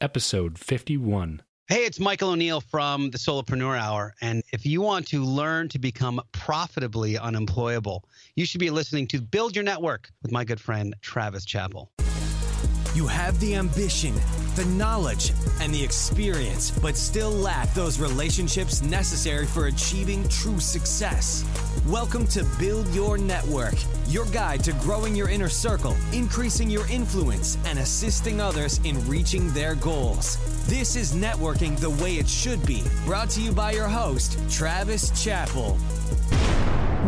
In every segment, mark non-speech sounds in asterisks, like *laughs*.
episode 51. Hey, it's Michael O'Neill from the Solopreneur Hour. And if you want to learn to become profitably unemployable, you should be listening to Build Your Network with my good friend, Travis Chappell. You have the ambition, the knowledge, and the experience, but still lack those relationships necessary for achieving true success. Welcome to Build Your Network, your guide to growing your inner circle, increasing your influence, and assisting others in reaching their goals. This is networking the way it should be. Brought to you by your host, Travis Chappell.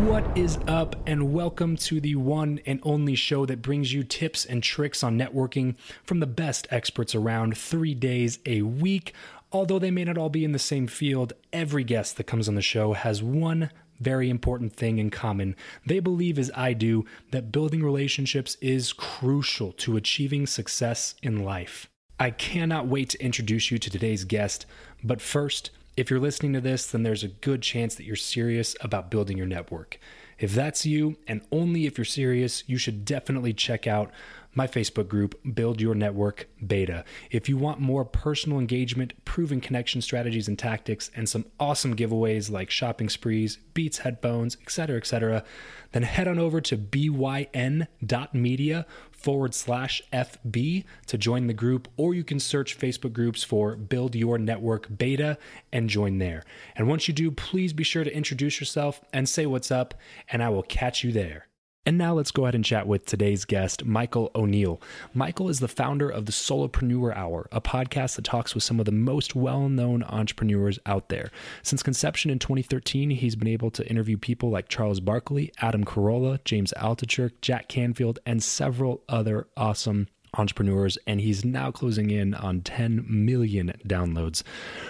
What is up, and welcome to the one and only show that brings you tips and tricks on networking from the best experts around three days a week. Although they may not all be in the same field, every guest that comes on the show has one very important thing in common. They believe, as I do, that building relationships is crucial to achieving success in life. I cannot wait to introduce you to today's guest, but first, if you're listening to this, then there's a good chance that you're serious about building your network. If that's you, and only if you're serious, you should definitely check out my Facebook group, Build Your Network Beta. If you want more personal engagement, proven connection strategies and tactics, and some awesome giveaways like shopping sprees, Beats headphones, etc., etc., then head on over to byn.media forward slash FB to join the group, or you can search Facebook groups for Build Your Network Beta and join there. And once you do, please be sure to introduce yourself and say what's up, and I will catch you there. And now let's go ahead and chat with today's guest, Michael O'Neill. Michael is the founder of the Solopreneur Hour, a podcast that talks with some of the most well known entrepreneurs out there. Since conception in 2013, he's been able to interview people like Charles Barkley, Adam Carolla, James Altucher, Jack Canfield, and several other awesome entrepreneurs, and he's now closing in on 10 million downloads.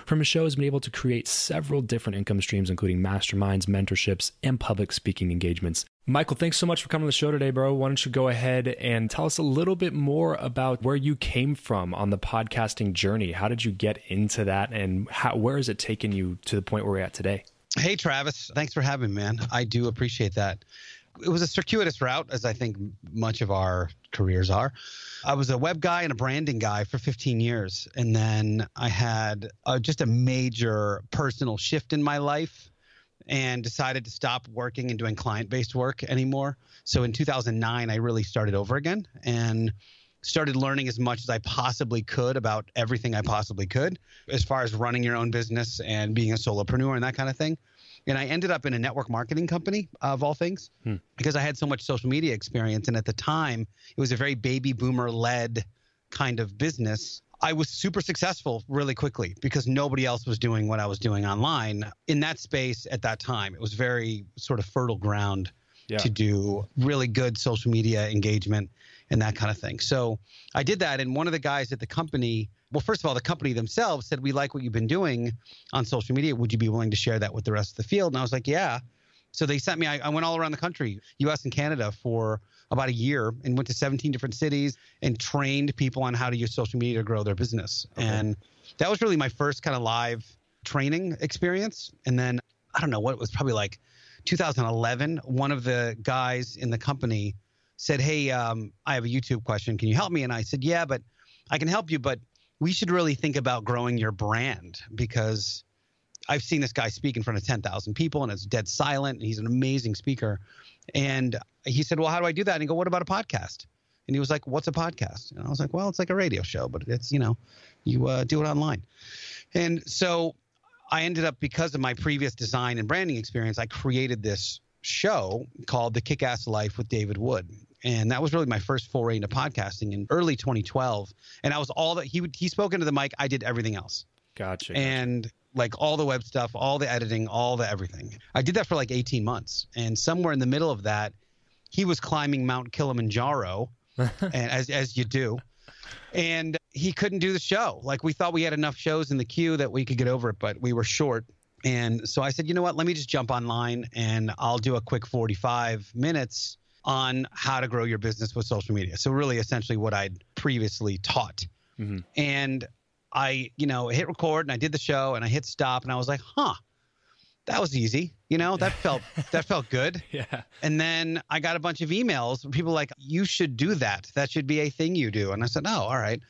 From his show, he's been able to create several different income streams, including masterminds, mentorships, and public speaking engagements. Michael, thanks so much for coming on the show today, bro. Why don't you go ahead and tell us a little bit more about where you came from on the podcasting journey? How did you get into that, and how, where has it taken you to the point where we're at today? Hey, Travis. Thanks for having me, man. I do appreciate that. It was a circuitous route, as I think much of our careers are. I was a web guy and a branding guy for 15 years. And then I had uh, just a major personal shift in my life and decided to stop working and doing client based work anymore. So in 2009, I really started over again and started learning as much as I possibly could about everything I possibly could as far as running your own business and being a solopreneur and that kind of thing and I ended up in a network marketing company of all things hmm. because I had so much social media experience. And at the time, it was a very baby boomer led kind of business. I was super successful really quickly because nobody else was doing what I was doing online in that space at that time. It was very sort of fertile ground yeah. to do really good social media engagement and that kind of thing. So I did that. And one of the guys at the company, well, first of all, the company themselves said, We like what you've been doing on social media. Would you be willing to share that with the rest of the field? And I was like, Yeah. So they sent me, I, I went all around the country, US and Canada, for about a year and went to 17 different cities and trained people on how to use social media to grow their business. Okay. And that was really my first kind of live training experience. And then I don't know what it was probably like 2011. One of the guys in the company said, Hey, um, I have a YouTube question. Can you help me? And I said, Yeah, but I can help you, but we should really think about growing your brand because I've seen this guy speak in front of 10,000 people and it's dead silent. And he's an amazing speaker. And he said, Well, how do I do that? And he go, What about a podcast? And he was like, What's a podcast? And I was like, Well, it's like a radio show, but it's, you know, you uh, do it online. And so I ended up, because of my previous design and branding experience, I created this show called The Kick Ass Life with David Wood. And that was really my first foray into podcasting in early 2012. And I was all that he would, he spoke into the mic. I did everything else. Gotcha. And like all the web stuff, all the editing, all the everything. I did that for like 18 months. And somewhere in the middle of that, he was climbing Mount Kilimanjaro, *laughs* and as as you do. And he couldn't do the show. Like we thought we had enough shows in the queue that we could get over it, but we were short. And so I said, you know what? Let me just jump online and I'll do a quick 45 minutes on how to grow your business with social media. So really essentially what I'd previously taught. Mm-hmm. And I, you know, hit record and I did the show and I hit stop and I was like, huh, that was easy. You know, that *laughs* felt that felt good. Yeah. And then I got a bunch of emails people like, you should do that. That should be a thing you do. And I said, oh, all right.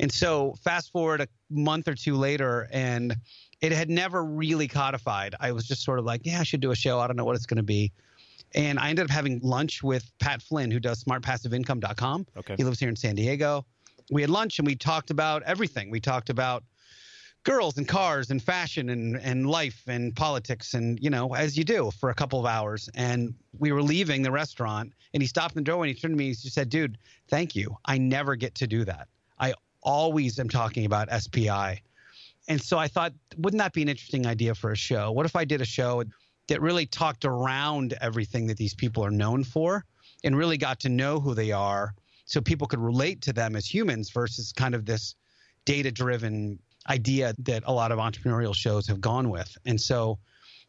And so fast forward a month or two later and it had never really codified. I was just sort of like, yeah, I should do a show. I don't know what it's going to be. And I ended up having lunch with Pat Flynn, who does smartpassiveincome.com. Okay. He lives here in San Diego we had lunch and we talked about everything. We talked about girls and cars and fashion and, and life and politics and you know as you do for a couple of hours. And we were leaving the restaurant and he stopped in the door and he turned to me and he said dude thank you. I never get to do that. I always am talking about spi and so i thought wouldn't that be an interesting idea for a show? What if i did a show that really talked around everything that these people are known for and really got to know who they are so people could relate to them as humans versus kind of this data driven idea that a lot of entrepreneurial shows have gone with. And so,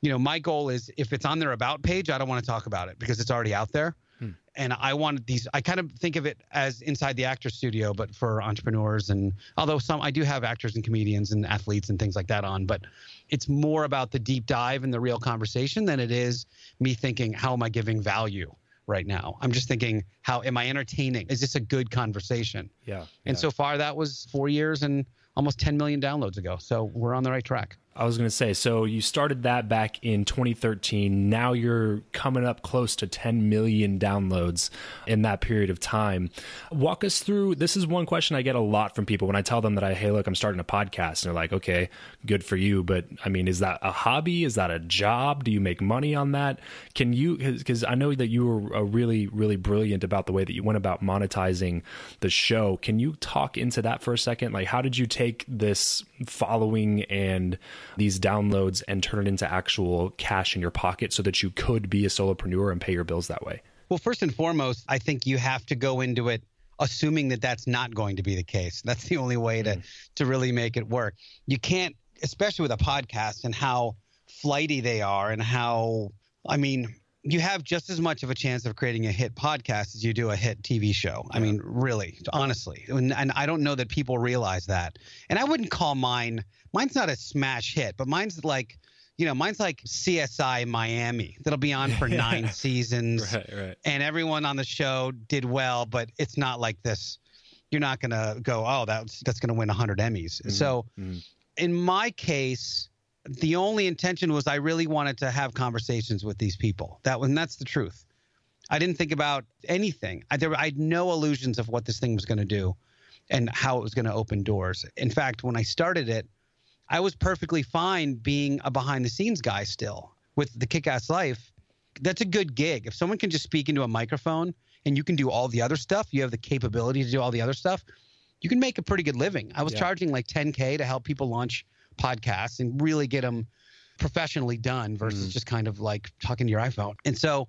you know, my goal is if it's on their about page, I don't want to talk about it because it's already out there. Hmm. And I wanted these, I kind of think of it as inside the actor studio, but for entrepreneurs. And although some, I do have actors and comedians and athletes and things like that on, but it's more about the deep dive and the real conversation than it is me thinking, how am I giving value? right now. I'm just thinking, how am I entertaining? Is this a good conversation? Yeah. And yeah. so far, that was four years and almost 10 million downloads ago. So we're on the right track. I was going to say, so you started that back in 2013. Now you're coming up close to 10 million downloads in that period of time. Walk us through. This is one question I get a lot from people when I tell them that I, hey, look, I'm starting a podcast. And they're like, okay, good for you. But I mean, is that a hobby? Is that a job? Do you make money on that? Can you, because I know that you were really, really brilliant about the way that you went about monetizing the show. Can you talk into that for a second? Like, how did you take this following and these downloads and turn it into actual cash in your pocket so that you could be a solopreneur and pay your bills that way? Well, first and foremost, I think you have to go into it assuming that that's not going to be the case. That's the only way to mm. to really make it work. You can't, especially with a podcast and how flighty they are and how I mean, you have just as much of a chance of creating a hit podcast as you do a hit TV show. Yeah. I mean, really, honestly. And, and, I don't know that people realize that. And I wouldn't call mine, mine's not a smash hit, but mine's like, you know, mine's like CSI Miami that'll be on for *laughs* nine seasons. Right, right. And everyone on the show did well, but it's not like this. You're not going to go, oh, that's, that's going to win 100 Emmys. Mm-hmm. So mm-hmm. in my case, the only intention was I really wanted to have conversations with these people. That was, and that's the truth. I didn't think about anything. I, there, I had no illusions of what this thing was going to do and how it was going to open doors. In fact, when I started it, I was perfectly fine being a behind the scenes guy still with the kick ass life. That's a good gig. If someone can just speak into a microphone and you can do all the other stuff, you have the capability to do all the other stuff. you can make a pretty good living. I was Yeah. charging like 10K to help people launch podcasts and really get them professionally done versus Mhm. just kind of like talking to your iPhone. And so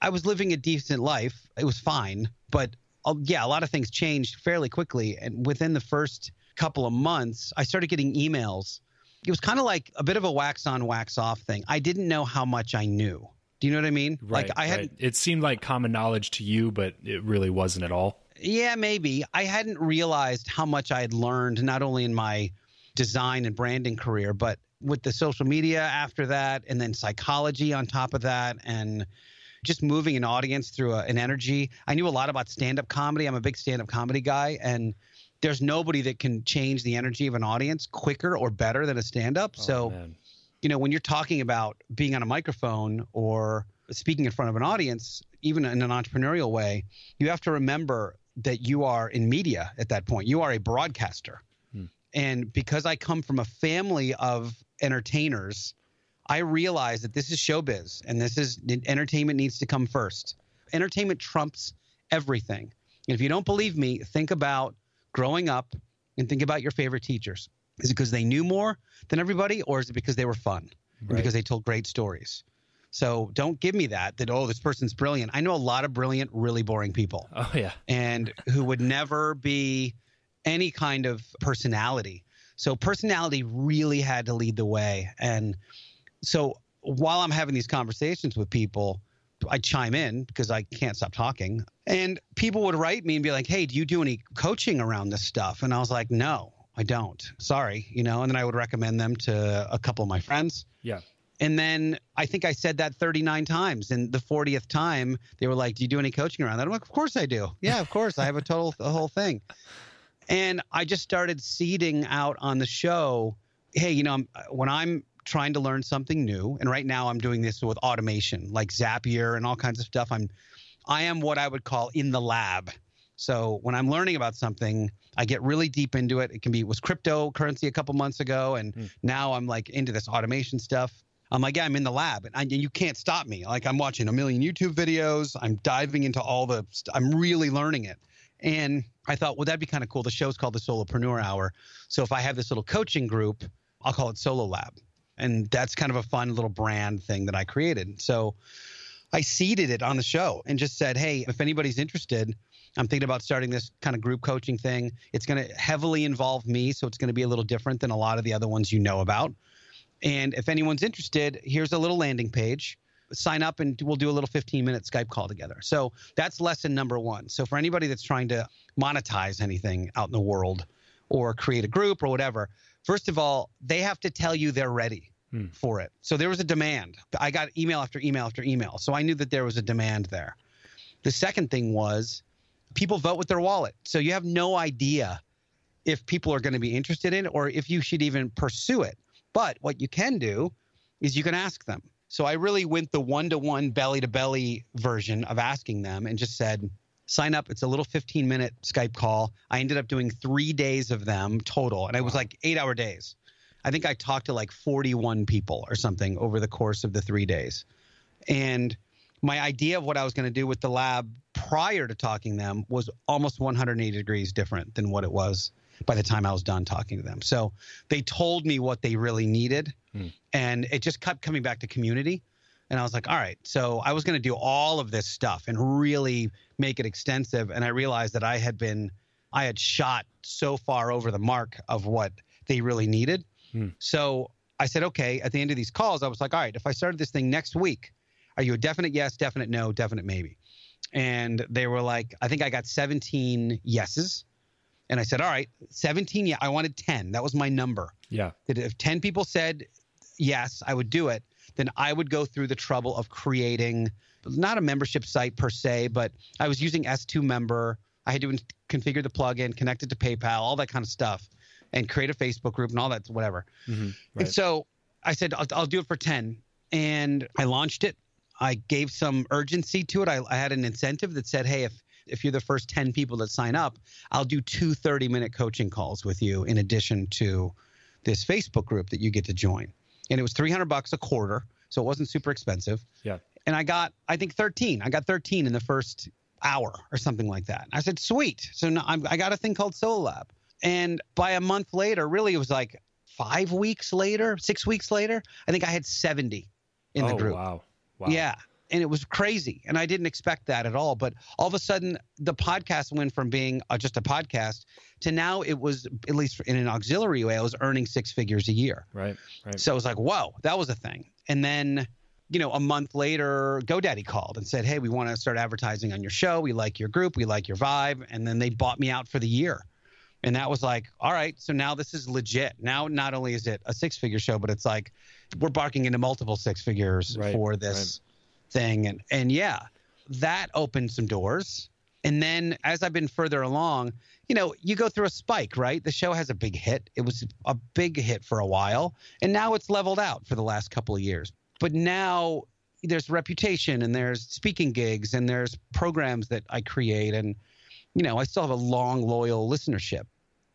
I was living a decent life. It was fine, but uh, yeah, a lot of things changed fairly quickly. And within the first couple of months, I started getting emails. It was kind of like a bit of a wax on, wax off thing. I didn't know how much I knew. Do you know what I mean? Right. like I had right. It seemed like common knowledge to you, but it really wasn't at all. Yeah, maybe. I hadn't realized how much I had learned, not only in my design and branding career, but with the social media after that, and then psychology on top of that, and just moving an audience through a, an energy. I knew a lot about stand up comedy. I'm a big stand up comedy guy, and there's nobody that can change the energy of an audience quicker or better than a stand up. Oh, so, man. you know, when you're talking about being on a microphone or speaking in front of an audience, even in an entrepreneurial way, you have to remember that you are in media at that point. You are a broadcaster. And because I come from a family of entertainers, I realize that this is showbiz and this is entertainment needs to come first. Entertainment trumps everything. And if you don't believe me, think about growing up and think about your favorite teachers. Is it because they knew more than everybody, or is it because they were fun and Right. because they told great stories? So don't give me that, that, oh, this person's brilliant. I know a lot of brilliant, really boring people Oh yeah. and who would never be any kind of personality. So personality really had to lead the way. And so while I'm having these conversations with people, I chime in because I can't stop talking. And people would write me and be like, "Hey, do you do any coaching around this stuff?" And I was like, "No, I don't. Sorry, you know." And then I would recommend them to a couple of my friends. Yeah. And then I think I said that 39 times. And the 40th time, they were like, Do you do any coaching around that? I'm like, Of course I do. Yeah, of course. I have a total, the whole thing. And I just started seeding out on the show hey, you know, I'm- when I'm trying to learn something new, and right now I'm doing this with automation, like Zapier and all kinds of stuff. I'm, I am what I would call in the lab. So when I'm learning about something, I get really deep into it. It can be it was cryptocurrency a couple months ago, and Hmm. now I'm like into this automation stuff. I'm like, yeah, I'm in the lab, and, I, and you can't stop me. Like I'm watching a million YouTube videos. I'm diving into all the. I'm really learning it. And I thought, well, that'd be kind of cool. The show's called the Solopreneur Hour. So if I have this little coaching group, I'll call it Solo Lab. And that's kind of a fun little brand thing that I created. So I seeded it on the show and just said, hey, if anybody's interested, I'm thinking about starting this kind of group coaching thing. It's going to heavily involve me. So it's going to be a little different than a lot of the other ones you know about. And if anyone's interested, here's a little landing page. Sign up and we'll do a little 15 minute Skype call together. So that's lesson number one. So for anybody that's trying to monetize anything out in the world or create a group or whatever, first of all, they have to tell you they're ready Hmm. for it. So there was a demand. I got email after email after email. So I knew that there was a demand there. The second thing was people vote with their wallet. So you have no idea if people are going to be interested in it or if you should even pursue it. But what you can do is you can ask them. So I really went the one to one belly to belly version of asking them and just said, sign up. It's a little 15 minute Skype call. I ended up doing three days of them total, and it was like eight hour days. I think I talked to like 41 people or something over the course of the three days. And my idea of what I was going to do with the lab prior to talking to them was almost 180 degrees different than what it was by the time I was done talking to them. So they told me what they really needed. Hmm. And it just kept coming back to community. And I was like, all right. So I was going to do all of this stuff and really make it extensive. And I realized that I had been, I had shot so far over the mark of what they really needed. Hmm. So I said, okay, at the end of these calls, I was like, all right, if I started this thing next week, are you a definite yes, definite no, definite maybe? And they were like, I think I got 17 yeses. And I said, all right, 17, yeah, I wanted 10. That was my number Yeah. that if 10 people said yes, I would do it, then I would go through the trouble of creating not a membership site per se, but I was using S2 member. I had to configure the plugin, connect it to PayPal, all that kind of stuff, and create a Facebook group and all that, whatever. hmm And so I said, I'll, I'll do it for 10. And I launched it. I gave some urgency to it. I, I had an incentive that said, hey, if, if you're the first 10 people that sign up, I'll do two 30 minute coaching calls with you in addition to this Facebook group that you get to join. And it was 300 bucks a quarter. So it wasn't super expensive. Yeah. And I got, I think 13. I got 13 in the first hour or something like that. I said, sweet. So now I'm, I got a thing called Solo Lab. And by a month later, really, it was like five weeks later, six weeks later, I think I had 70 in oh, the group. Wow. Wow. Yeah. And it was crazy. And I didn't expect that at all. But all of a sudden, the podcast went from being uh, just a podcast to now it was, at least in an auxiliary way, I was earning six figures a year. Right. Right. So it was like, whoa, that was a thing. And then, you know, a month later, GoDaddy called and said, hey, we want to start advertising on your show. We like your group. We like your vibe. And then they bought me out for the year. And that was like, all right, so now this is legit. Now, not only is it a six figure show, but it's like we're barking into multiple six figures Right, for this thing. And, and yeah, that opened some doors. And then as I've been further along, you know, you go through a spike, right? The show has a big hit. It was a big hit for a while, and now it's leveled out for the last couple of years. But now there's reputation and there's speaking gigs and there's programs that I create and you know, I still have a long loyal listenership.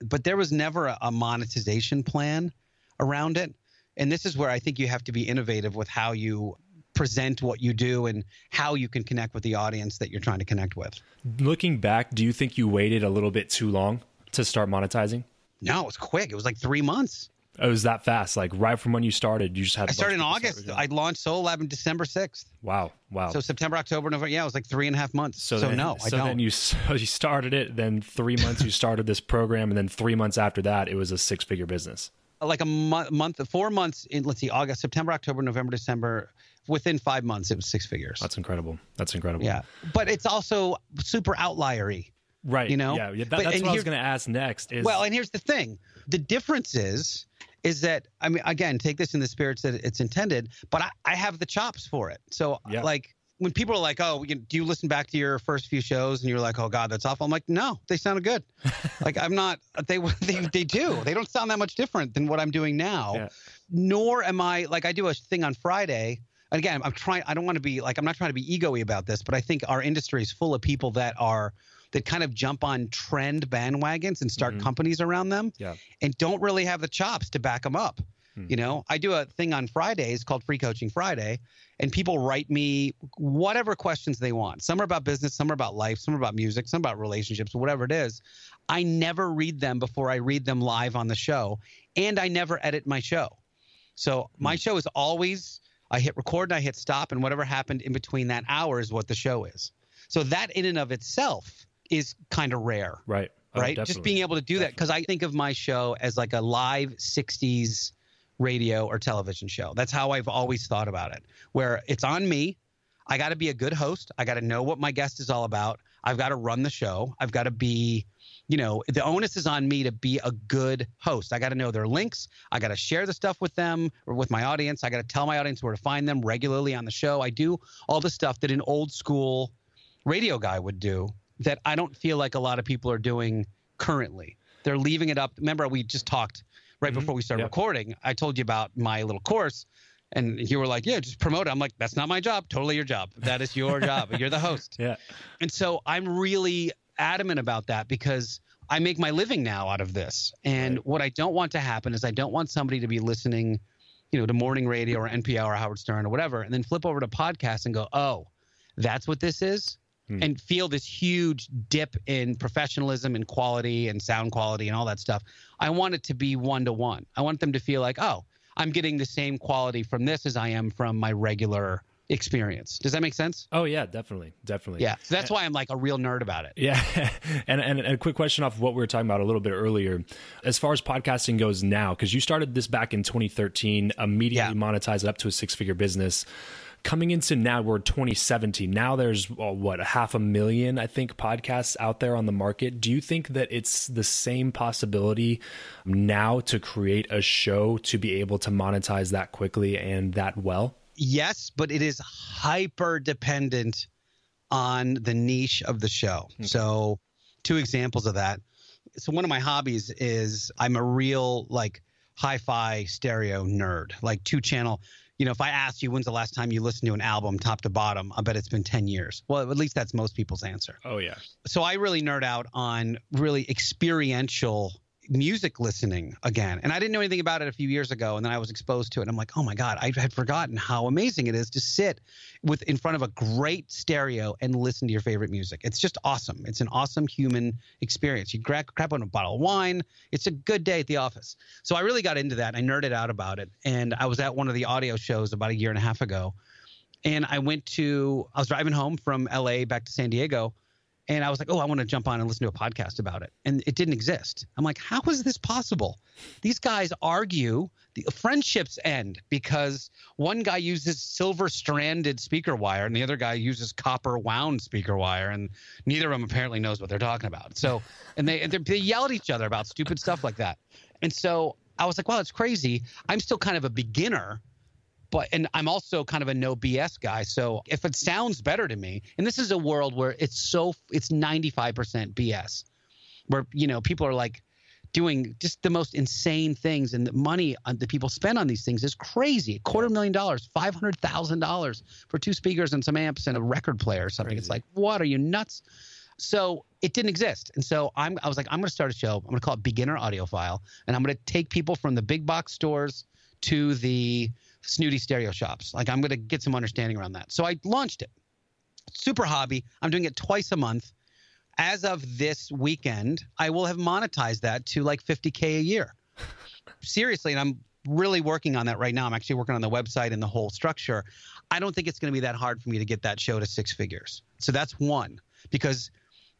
But there was never a, a monetization plan around it. And this is where I think you have to be innovative with how you present what you do and how you can connect with the audience that you're trying to connect with. Looking back, do you think you waited a little bit too long to start monetizing? No, it was quick. It was like three months. Oh, it was that fast, like right from when you started. You just had. I started in bunch of people August. I launched Solo Lab in December 6th. Wow, wow. So September, October, November. Yeah, it was like three and a half months. So, then, no, I so don't. then you *laughs* so you started it. Then three months you started this program, and then three months after that, it was a six figure business. like a mo- month, four months in, let's see, August, September, October, November, December. Within five months, it was six figures. That's incredible. That's incredible. yeah. But it's also super outliery. Right. You know? Yeah. yeah that, But- that's what I was going to ask next. Is Well, and here's the thing the difference is, is that, I mean, again, take this in the spirits that it's intended, but I, I have the chops for it. So, Yeah. like, when people are like, "Oh, do you listen back to your first few shows?" and you're like, "Oh God, that's awful," I'm like, "No, they sounded good. *laughs* like, I'm not. They *laughs* they they do. They don't sound that much different than what I'm doing now. Yeah. Nor am I like I do a thing on Friday. Again, I'm trying. I don't want to be like I'm not trying to be egoy about this, but I think our industry is full of people that are that kind of jump on trend bandwagons and start Mhm. companies around them, Yeah. and don't really have the chops to back them up. Hmm. You know, I do a thing on Fridays called Free Coaching Friday, and people write me whatever questions they want. Some are about business, some are about life, some are about music, some about relationships, whatever it is. I never read them before I read them live on the show, and I never edit my show. So my show is always I hit record and I hit stop, and whatever happened in between that hour is what the show is. So that in and of itself is kind of rare right. Oh, right? Just being able to do that because I think of my show as like a live 60s radio or television show. That's how I've always thought about it, where it's on me. I got to be a good host. I got to know what my guest is all about. I've got to run the show. I've got to be, you know, the onus is on me to be a good host. I got to know their links. I got to share the stuff with them or with my audience. I got to tell my audience where to find them regularly on the show. I do all the stuff that an old school radio guy would do that I don't feel like a lot of people are doing currently. They're leaving it up. Remember, we just talked right Mhm. before we started Yeah. recording. I told you about my little course, and you were like, "Yeah, just promote it." I'm like, "That's not my job. Totally your job. That is your job. *laughs* You're the host." Yeah. And so I'm really adamant about that because I make my living now out of this. And Right. what I don't want to happen is I don't want somebody to be listening, you know, to morning radio or NPR or Howard Stern or whatever, and then flip over to podcast and go, "Oh, that's what this is." Hmm. And feel this huge dip in professionalism and quality and sound quality and all that stuff. I want it to be one to one. I want them to feel like, oh, I'm getting the same quality from this as I am from my regular experience. Does that make sense? Oh yeah, definitely, definitely. Yeah. So that's why I'm like a real nerd about it. Yeah, *laughs* and, and a quick question off of what we were talking about a little bit earlier, as far as podcasting goes now, because you started this back in 2013, immediately Yeah. monetized it up to a six figure business. Coming into now, we're 2017. Now there's well, what a half a million, I think, podcasts out there on the market. Do you think that it's the same possibility now to create a show to be able to monetize that quickly and that well? Yes, but it is hyper dependent on the niche of the show. Hmm. So, two examples of that. So, one of my hobbies is I'm a real like hi-fi stereo nerd, like two channel. You know, if I asked you when's the last time you listened to an album top to bottom, I bet it's been 10 years. Well, at least that's most people's answer Oh yeah, so I really nerd out on really experiential music listening again. And I didn't know anything about it a few years ago. And then I was exposed to it. And I'm like, oh my God, I had forgotten how amazing it is to sit with in front of a great stereo and listen to your favorite music. It's just awesome. It's an awesome human experience. You grab, grab on a bottle of wine. It's a good day at the office. So I really got into that. I nerded out about it. And I was at one of the audio shows about a year and a half ago. And I went to, I was driving home from LA back to San Diego and I was like, oh, I want to jump on and listen to a podcast about it. And it didn't exist. I'm like, how is this possible? These guys argue, the friendships end because one guy uses silver stranded speaker wire and the other guy uses copper wound speaker wire. And neither of them apparently knows what they're talking about. So, and they, and they yell at each other about stupid stuff like that. And so I was like, wow, that's crazy. I'm still kind of a beginner but and I'm also kind of a no BS guy. So if it sounds better to me, and this is a world where it's so it's 95% BS, where you know people are like doing just the most insane things, and the money that people spend on these things is crazy. A quarter million dollars, five hundred thousand dollars for two speakers and some amps and a record player or something. Crazy. It's like, what are you nuts? So it didn't exist, and so I'm I was like, I'm going to start a show. I'm going to call it Beginner Audiophile, and I'm going to take people from the big box stores to the snooty stereo shops. Like I'm going to get some understanding around that. So I launched it. Super hobby. I'm doing it twice a month. As of this weekend, I will have monetized that to like 50k a year. Seriously, and I'm really working on that right now. I'm actually working on the website and the whole structure. I don't think it's going to be that hard for me to get that show to six figures. So that's one because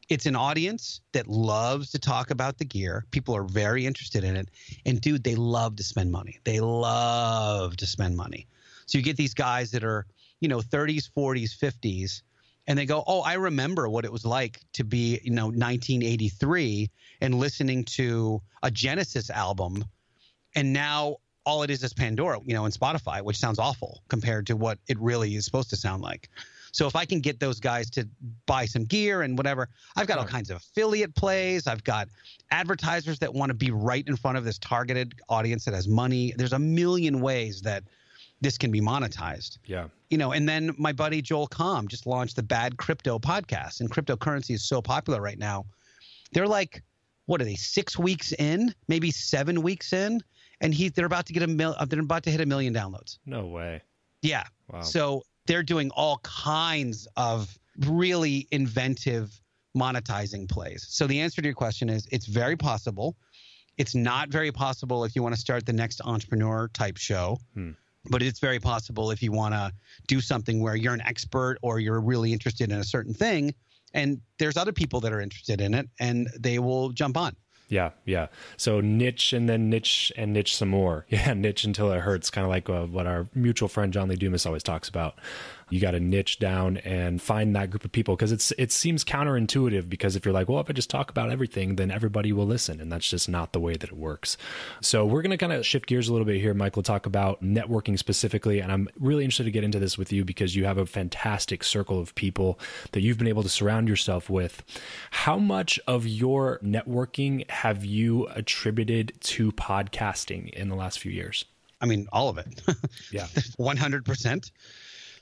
it's an audience that loves to talk about the gear. People are very interested in it. And dude, they love to spend money. They love to spend money. So you get these guys that are, you know, 30s, 40s, 50s, and they go, "Oh, I remember what it was like to be, you know, 1983 and listening to a Genesis album, and now all it is is Pandora, you know, and Spotify, which sounds awful compared to what it really is supposed to sound like." So if I can get those guys to buy some gear and whatever, I've got all kinds of affiliate plays. I've got advertisers that want to be right in front of this targeted audience that has money. There's a million ways that this can be monetized. Yeah. You know, and then my buddy Joel Comm just launched the Bad Crypto podcast, and cryptocurrency is so popular right now. They're like, what are they? Six weeks in, maybe seven weeks in, and he they're about to get a mil. Uh, they're about to hit a million downloads. No way. Yeah. Wow. So they're doing all kinds of really inventive monetizing plays. So the answer to your question is it's very possible. It's not very possible if you want to start the next entrepreneur type show. Hmm. But it's very possible if you want to do something where you're an expert or you're really interested in a certain thing and there's other people that are interested in it and they will jump on. Yeah, yeah. So niche and then niche and niche some more. *laughs* Yeah, niche until it hurts, kind of like uh, what our mutual friend John Lee Dumas always talks about you got to niche down and find that group of people because it's it seems counterintuitive because if you're like well if i just talk about everything then everybody will listen and that's just not the way that it works so we're going to kind of shift gears a little bit here michael talk about networking specifically and i'm really interested to get into this with you because you have a fantastic circle of people that you've been able to surround yourself with how much of your networking have you attributed to podcasting in the last few years I mean, all of it. yeah. *laughs* 100%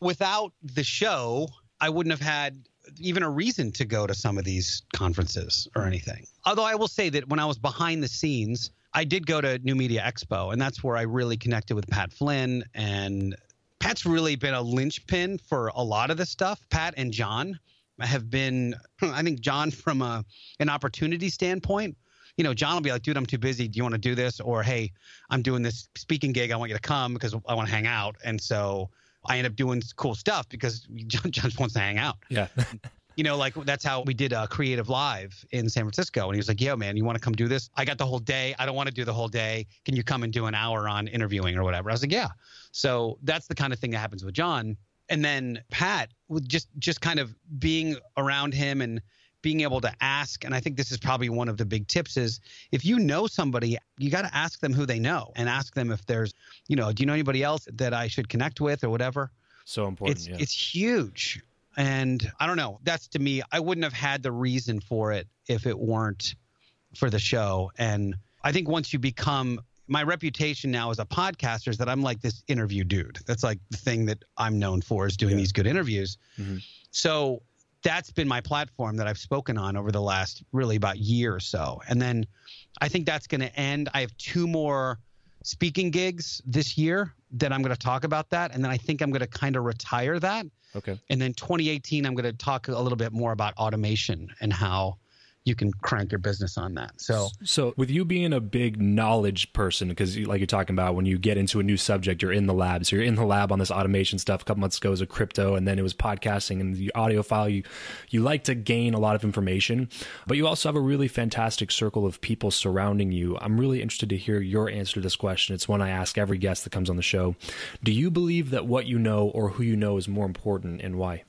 without the show, I wouldn't have had even a reason to go to some of these conferences or anything. Although I will say that when I was behind the scenes, I did go to New Media Expo, and that's where I really connected with Pat Flynn. And Pat's really been a linchpin for a lot of this stuff. Pat and John have been, *laughs* I think, John from a, an opportunity standpoint. You know, John will be like, dude, I'm too busy. Do you want to do this? Or, hey, I'm doing this speaking gig. I want you to come because I want to hang out. And so I end up doing cool stuff because *laughs* John, John wants to hang out. Yeah. *laughs* you know, like that's how we did a CreativeLive in San Francisco. And he was like, yo, man, you want to come do this? I got the whole day. I don't want to do the whole day. Can you come and do an hour on interviewing or whatever? I was like, yeah. So that's the kind of thing that happens with John. And then Pat, with just just kind of being around him and being able to ask and i think this is probably one of the big tips is if you know somebody you got to ask them who they know and ask them if there's you know do you know anybody else that i should connect with or whatever so important it's yeah. it's huge and i don't know that's to me i wouldn't have had the reason for it if it weren't for the show and i think once you become my reputation now as a podcaster is that i'm like this interview dude that's like the thing that i'm known for is doing yeah. these good interviews mm-hmm. so that's been my platform that I've spoken on over the last really about year or so. And then I think that's going to end. I have two more speaking gigs this year that I'm going to talk about that. And then I think I'm going to kind of retire that. Okay. And then 2018, I'm going to talk a little bit more about automation and how you can crank your business on that. So, so with you being a big knowledge person, because like you're talking about, when you get into a new subject, you're in the lab. So you're in the lab on this automation stuff. A couple months ago, it was a crypto, and then it was podcasting and the audiophile. You you like to gain a lot of information, but you also have a really fantastic circle of people surrounding you. I'm really interested to hear your answer to this question. It's one I ask every guest that comes on the show. Do you believe that what you know or who you know is more important, and why?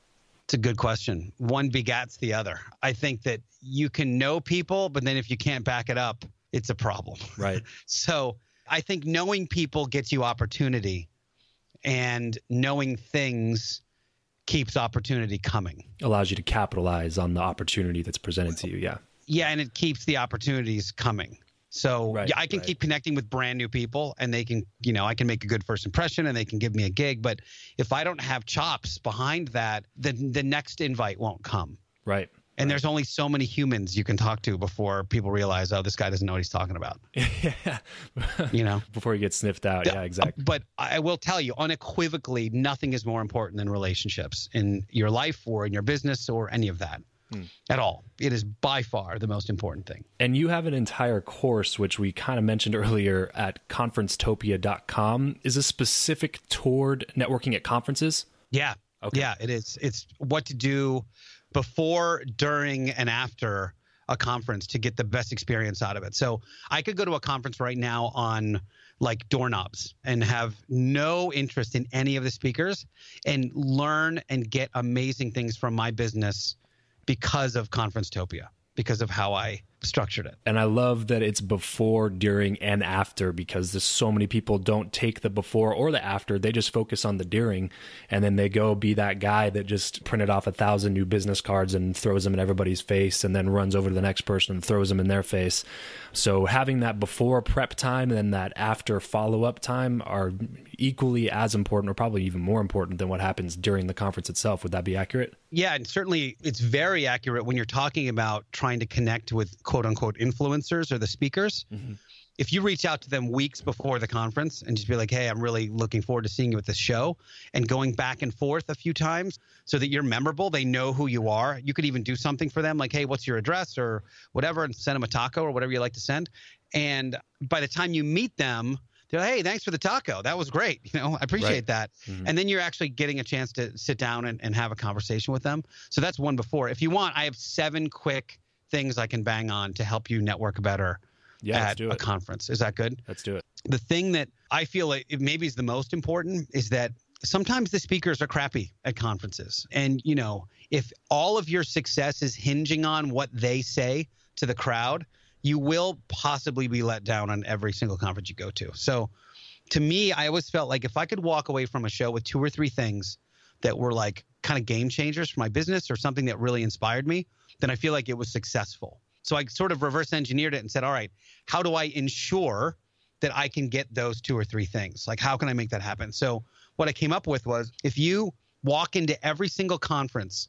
It's a good question. One begats the other. I think that you can know people, but then if you can't back it up, it's a problem. *laughs* Right. so I think knowing people gets you opportunity, and knowing things keeps opportunity coming. Allows you to capitalize on the opportunity that's presented to you. Yeah. Yeah, and it keeps the opportunities coming. So Right, yeah, I can right. keep connecting with brand new people and they can, you know, I can make a good first impression and they can give me a gig. But if I don't have chops behind that, then the next invite won't come. Right. And there's only so many humans you can talk to before people realize, oh, this guy doesn't know what he's talking about. *laughs* yeah. You know? Before you get sniffed out. Yeah, exactly. But I will tell you unequivocally, nothing is more important than relationships in your life or in your business or any of that Hmm. at all. It is by far the most important thing. And you have an entire course, which we kind of mentioned earlier at conferencetopia.com. Is this specific toward networking at conferences? Yeah. Okay. Yeah, it is. It's what to do before, during, and after a conference to get the best experience out of it. So I could go to a conference right now on like doorknobs and have no interest in any of the speakers and learn and get amazing things from my business because of Conferencetopia, because of how I structured it. And I love that it's before, during, and after because there's so many people don't take the before or the after. They just focus on the during, and then they go be that guy that just printed off a thousand new business cards and throws them in everybody's face, and then runs over to the next person and throws them in their face. So having that before prep time and then that after follow up time are equally as important, or probably even more important than what happens during the conference itself. Would that be accurate? Yeah, and certainly it's very accurate when you're talking about trying to connect with quote unquote influencers or the speakers. Mm-hmm. If you reach out to them weeks before the conference and just be like, hey, I'm really looking forward to seeing you at this show and going back and forth a few times so that you're memorable, they know who you are. You could even do something for them like, hey, what's your address or whatever, and send them a taco or whatever you like to send. And by the time you meet them, they're like, hey, thanks for the taco. That was great. *laughs* You know, I appreciate Right. that. Mm-hmm. And then you're actually getting a chance to sit down and, and have a conversation with them. So that's one before. If you want, I have seven quick things I can bang on to help you network better Yeah, at a conference. Is that good? Let's do it. The thing that I feel like it maybe is the most important is that sometimes the speakers are crappy at conferences. And, you know, if all of your success is hinging on what they say to the crowd, you will possibly be let down on every single conference you go to. So, to me, I always felt like if I could walk away from a show with two or three things that were like kind of game changers for my business or something that really inspired me, then I feel like it was successful. So I sort of reverse engineered it and said, all right, how do I ensure that I can get those two or three things? Like, how can I make that happen? So what I came up with was if you walk into every single conference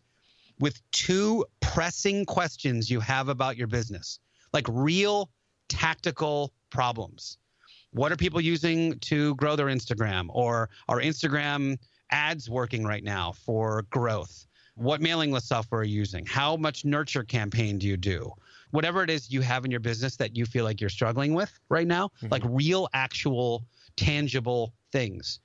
with two pressing questions you have about your business, like real tactical problems. What are people using to grow their Instagram? Or are Instagram ads working right now for growth? What mailing list software are you using? How much nurture campaign do you do? Whatever it is you have in your business that you feel like you're struggling with right now, mm-hmm. like real, actual, tangible things.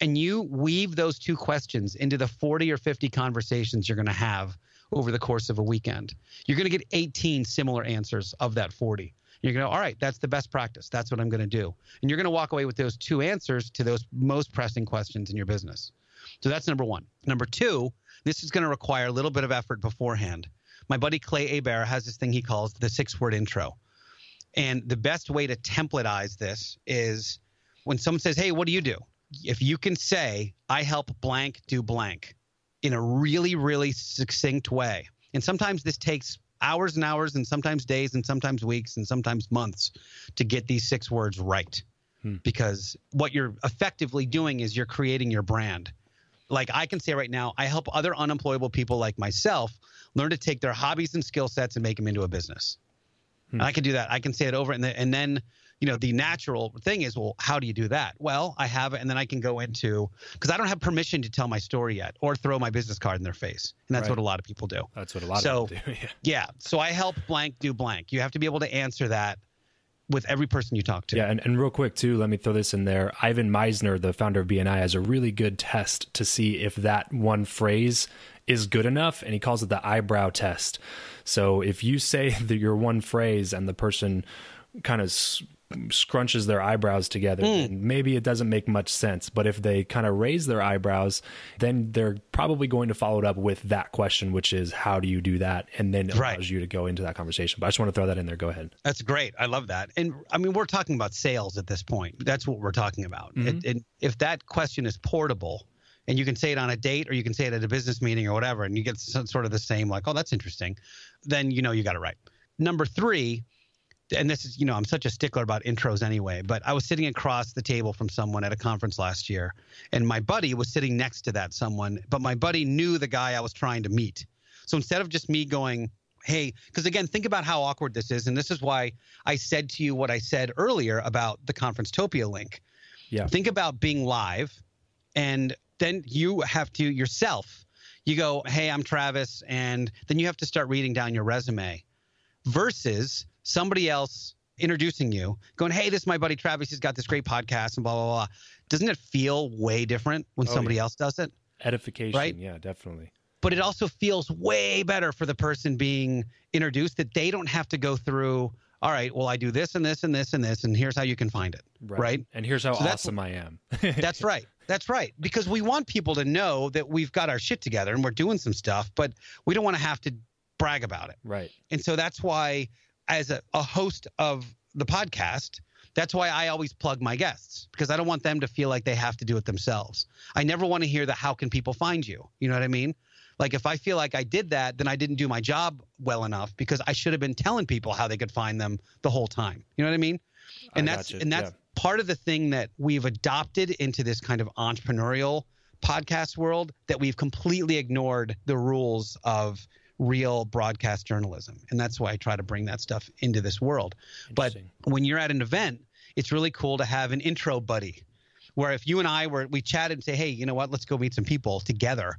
And you weave those two questions into the 40 or 50 conversations you're going to have over the course of a weekend. You're going to get 18 similar answers of that 40. You're going to, all right, that's the best practice. That's what I'm going to do. And you're going to walk away with those two answers to those most pressing questions in your business. So that's number one. Number two, this is going to require a little bit of effort beforehand. My buddy Clay Hebert has this thing he calls the six word intro. And the best way to templatize this is when someone says, Hey, what do you do? If you can say, I help blank do blank in a really, really succinct way. And sometimes this takes hours and hours, and sometimes days, and sometimes weeks, and sometimes months to get these six words right. Hmm. Because what you're effectively doing is you're creating your brand like I can say right now, I help other unemployable people like myself learn to take their hobbies and skill sets and make them into a business. Hmm. And I can do that. I can say it over and then, and then you know the natural thing is well how do you do that well i have it and then i can go into because i don't have permission to tell my story yet or throw my business card in their face and that's right. what a lot of people do that's what a lot so, of people do *laughs* yeah. yeah so i help blank do blank you have to be able to answer that with every person you talk to. Yeah, and, and real quick too, let me throw this in there. Ivan Misner, the founder of BNI, has a really good test to see if that one phrase is good enough, and he calls it the eyebrow test. So if you say *laughs* that your one phrase and the person kind of scrunches their eyebrows together, mm. maybe it doesn't make much sense. But if they kind of raise their eyebrows, then they're probably going to follow it up with that question, which is how do you do that? And then it right. allows you to go into that conversation. But I just want to throw that in there. Go ahead. That's great. I love that. And I mean, we're talking about sales at this point. That's what we're talking about. Mm-hmm. And, and if that question is portable, and you can say it on a date or you can say it at a business meeting or whatever, and you get some, sort of the same, like, oh, that's interesting, then you know you got it right. Number three, and this is, you know, I'm such a stickler about intros anyway, but I was sitting across the table from someone at a conference last year, and my buddy was sitting next to that someone, but my buddy knew the guy I was trying to meet. So instead of just me going, hey, because again, think about how awkward this is. And this is why I said to you what I said earlier about the Conferencetopia link. Yeah. Think about being live, and then you have to yourself, you go, hey, I'm Travis, and then you have to start reading down your resume versus somebody else introducing you, going, "Hey, this is my buddy Travis. He's got this great podcast and blah blah blah." Doesn't it feel way different when oh, somebody yeah. else does it? Edification, right? Yeah, definitely. But it also feels way better for the person being introduced that they don't have to go through. All right, well, I do this and this and this and this, and here's how you can find it. Right. right? And here's how so awesome I am. *laughs* that's right. That's right. Because we want people to know that we've got our shit together and we're doing some stuff, but we don't want to have to brag about it. Right. And so that's why as a, a host of the podcast, that's why I always plug my guests because I don't want them to feel like they have to do it themselves. I never want to hear the how can people find you? You know what I mean? Like if I feel like I did that, then I didn't do my job well enough because I should have been telling people how they could find them the whole time. You know what I mean? And I that's and that's yeah. part of the thing that we've adopted into this kind of entrepreneurial podcast world that we've completely ignored the rules of real broadcast journalism. And that's why I try to bring that stuff into this world. But when you're at an event, it's really cool to have an intro buddy where if you and I were, we chatted and say, hey, you know what, let's go meet some people together.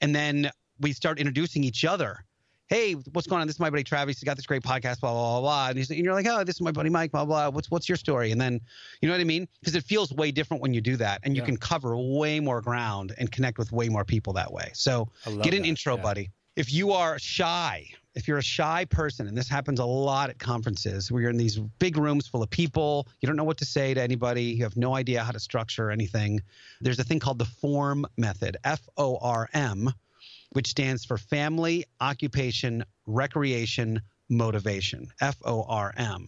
And then we start introducing each other. Hey, what's going on? This is my buddy Travis. He's got this great podcast, blah, blah, blah, blah. And, and you're like, oh, this is my buddy Mike, blah, blah. What's, what's your story? And then, you know what I mean? Because it feels way different when you do that. And you yeah. can cover way more ground and connect with way more people that way. So get an that. intro yeah. buddy if you are shy, if you're a shy person, and this happens a lot at conferences, where you're in these big rooms full of people, you don't know what to say to anybody, you have no idea how to structure anything, there's a thing called the FORM method, F O R M, which stands for Family, Occupation, Recreation, Motivation, F O R M.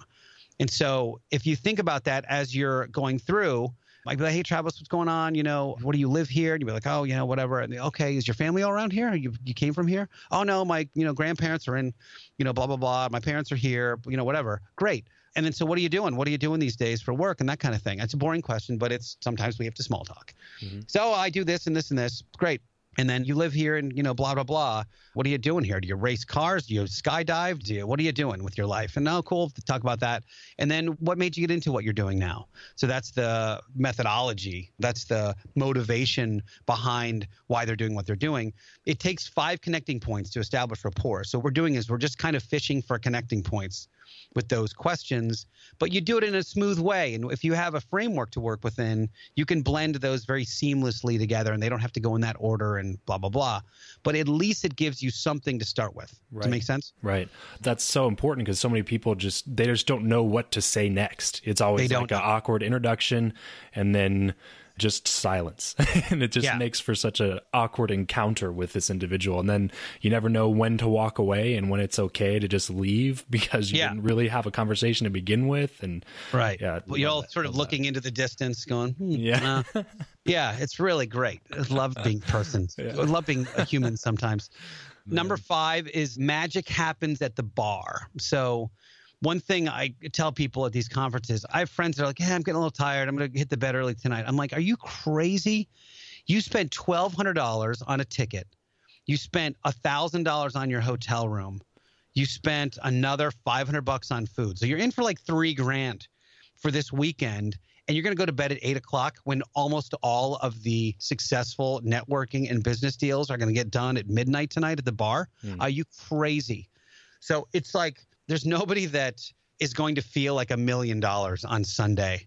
And so if you think about that as you're going through, like, hey, Travis, what's going on? You know, what do you live here? And you'd be like, oh, you know, whatever. And they, okay, is your family all around here? You, you came from here? Oh, no, my, you know, grandparents are in, you know, blah, blah, blah. My parents are here, you know, whatever. Great. And then, so what are you doing? What are you doing these days for work and that kind of thing? It's a boring question, but it's sometimes we have to small talk. Mm-hmm. So I do this and this and this. Great and then you live here and you know blah blah blah. What are you doing here? Do you race cars? Do you skydive? Do you what are you doing with your life? And oh cool to talk about that. And then what made you get into what you're doing now? So that's the methodology. That's the motivation behind why they're doing what they're doing. It takes five connecting points to establish rapport. So what we're doing is we're just kind of fishing for connecting points with those questions, but you do it in a smooth way. And if you have a framework to work within, you can blend those very seamlessly together and they don't have to go in that order and blah, blah, blah. But at least it gives you something to start with. Right. Does it make sense? Right. That's so important because so many people just, they just don't know what to say next. It's always like an awkward introduction and then just silence. *laughs* and it just yeah. makes for such an awkward encounter with this individual. And then you never know when to walk away and when it's okay to just leave *laughs* because you yeah. didn't really have a conversation to begin with. And right. Yeah. Well, you're all that, sort of looking that. into the distance going, hmm, yeah. Uh, *laughs* yeah. It's really great. I love being persons. yeah. I love being a human sometimes. Number five is magic happens at the bar. So, one thing I tell people at these conferences, I have friends that are like, "Hey, I'm getting a little tired. I'm going to hit the bed early tonight." I'm like, "Are you crazy? You spent twelve hundred dollars on a ticket. You spent thousand dollars on your hotel room. You spent another five hundred bucks on food. So you're in for like three grand for this weekend, and you're going to go to bed at eight o'clock when almost all of the successful networking and business deals are going to get done at midnight tonight at the bar. Mm. Are you crazy? So it's like there's nobody that is going to feel like a million dollars on Sunday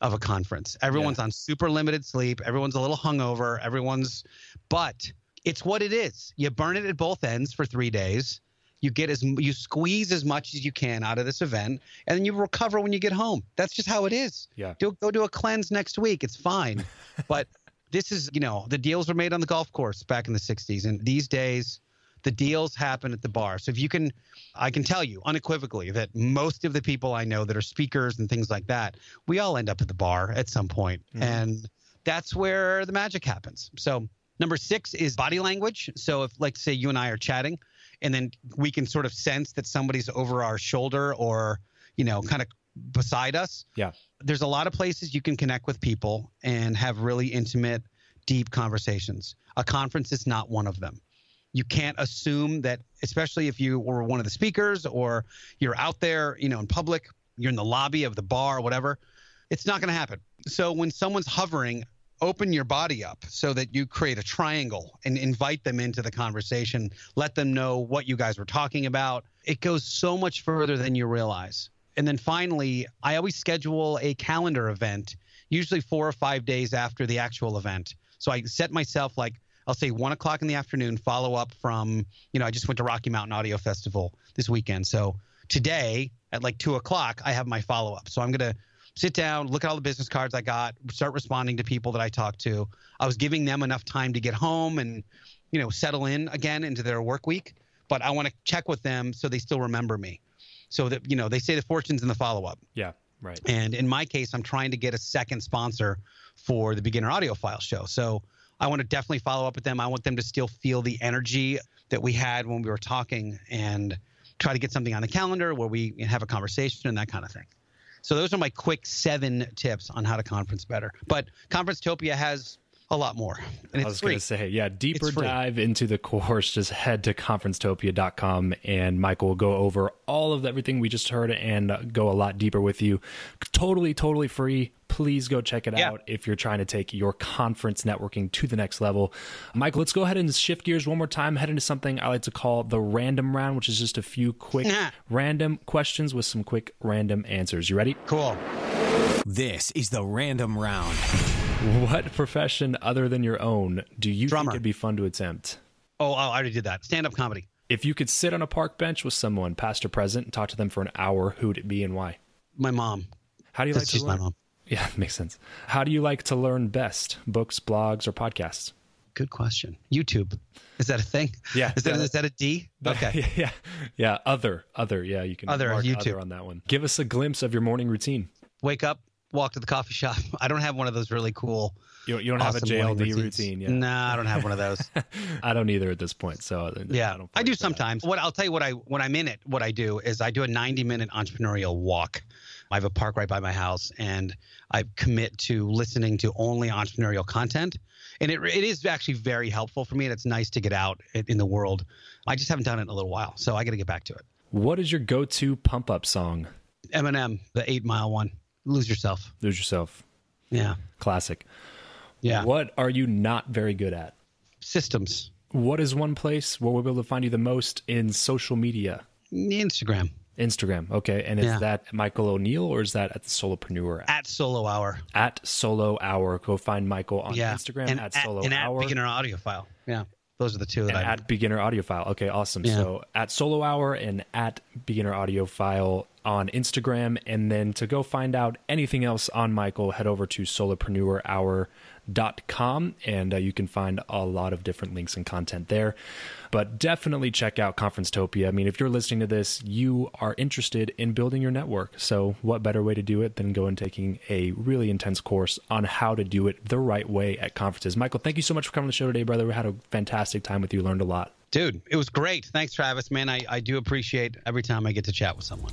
of a conference. Everyone's yeah. on super limited sleep. Everyone's a little hungover. Everyone's, but it's what it is. You burn it at both ends for three days. You get as you squeeze as much as you can out of this event, and then you recover when you get home. That's just how it is. Yeah. Do, go do a cleanse next week. It's fine. *laughs* but this is, you know, the deals were made on the golf course back in the '60s, and these days the deals happen at the bar. So if you can, I can tell you unequivocally that most of the people I know that are speakers and things like that, we all end up at the bar at some point. Mm-hmm. and that's where the magic happens. So number six is body language. So if, like, say you and I are chatting, and then we can sort of sense that somebody's over our shoulder or you know kind of beside us. Yeah. There's a lot of places you can connect with people and have really intimate, deep conversations. A conference is not one of them you can't assume that especially if you were one of the speakers or you're out there you know in public you're in the lobby of the bar or whatever it's not going to happen. So when someone's hovering open your body up so that you create a triangle and invite them into the conversation. Let them know what you guys were talking about. It goes so much further than you realize. And then finally i always schedule a calendar event usually four or five days after the actual event. So i set myself like I'll say one o'clock in the afternoon, follow up from, you know, I just went to Rocky Mountain Audio Festival this weekend. So today at like two o'clock, I have my follow up. So I'm going to sit down, look at all the business cards I got, start responding to people that I talked to. I was giving them enough time to get home and, you know, settle in again into their work week. But I want to check with them so they still remember me. So that, you know, they say the fortune's in the follow up. Yeah. Right. And in my case, I'm trying to get a second sponsor for the beginner audiophile show. So I want to definitely follow up with them. I want them to still feel the energy that we had when we were talking and try to get something on the calendar where we have a conversation and that kind of thing. So those are my quick seven tips on how to conference better. But Conferencetopia has a lot more. And I was going to say, yeah, deeper dive into the course, just head to conferencetopia.com and Michael will go over all of everything we just heard and go a lot deeper with you. Totally, totally free. Please go check it yeah. out if you're trying to take your conference networking to the next level. Michael, let's go ahead and shift gears one more time, head into something I like to call the random round, which is just a few quick *laughs* random questions with some quick random answers. You ready? Cool. This is the random round. *laughs* What profession other than your own do you Drummer. think it'd be fun to attempt? Oh, I already did that. Stand up comedy. If you could sit on a park bench with someone, past or present, and talk to them for an hour, who'd it be and why? My mom. How do you like to learn? my mom. Yeah, *laughs* makes sense. How do you like to learn best? Books, blogs, or podcasts? Good question. YouTube. Is that a thing? Yeah. Is that, is that a D? *laughs* Okay. Yeah. Yeah. Other. Other. Yeah. You can other YouTube other on that one. Give us a glimpse of your morning routine. Wake up, walk to the coffee shop. *laughs* I don't have one of those really cool. You, you don't awesome have a JLD routine. Yeah. Nah, I don't have one of those. *laughs* I don't either at this point. So uh, yeah, I, I do sometimes. What I'll tell you what I when I'm in it, what I do is I do a 90 minute entrepreneurial walk. I have a park right by my house, and I commit to listening to only entrepreneurial content. And it, it is actually very helpful for me, and it's nice to get out in the world. I just haven't done it in a little while, so I got to get back to it. What is your go to pump up song? Eminem, the Eight Mile one. Lose yourself. Lose yourself. Yeah. Classic. Yeah. What are you not very good at? Systems. What is one place where we'll be able to find you the most in social media? Instagram. Instagram. Okay. And is yeah. that Michael O'Neal or is that at the Solopreneur? At Solo Hour. At Solo Hour. Go find Michael on yeah. Instagram and at, at Solo and Hour. at Beginner Audiophile. Yeah. Those are the two that I at Beginner Audiophile. Okay, awesome. Yeah. So at Solo Hour and at Beginner Audiophile on Instagram. And then to go find out anything else on Michael, head over to solopreneurhour.com and uh, you can find a lot of different links and content there. But definitely check out Conferencetopia. I mean, if you're listening to this, you are interested in building your network. So, what better way to do it than go and taking a really intense course on how to do it the right way at conferences? Michael, thank you so much for coming to the show today, brother. We had a fantastic time with you, learned a lot. Dude, it was great. Thanks, Travis. Man, I, I do appreciate every time I get to chat with someone.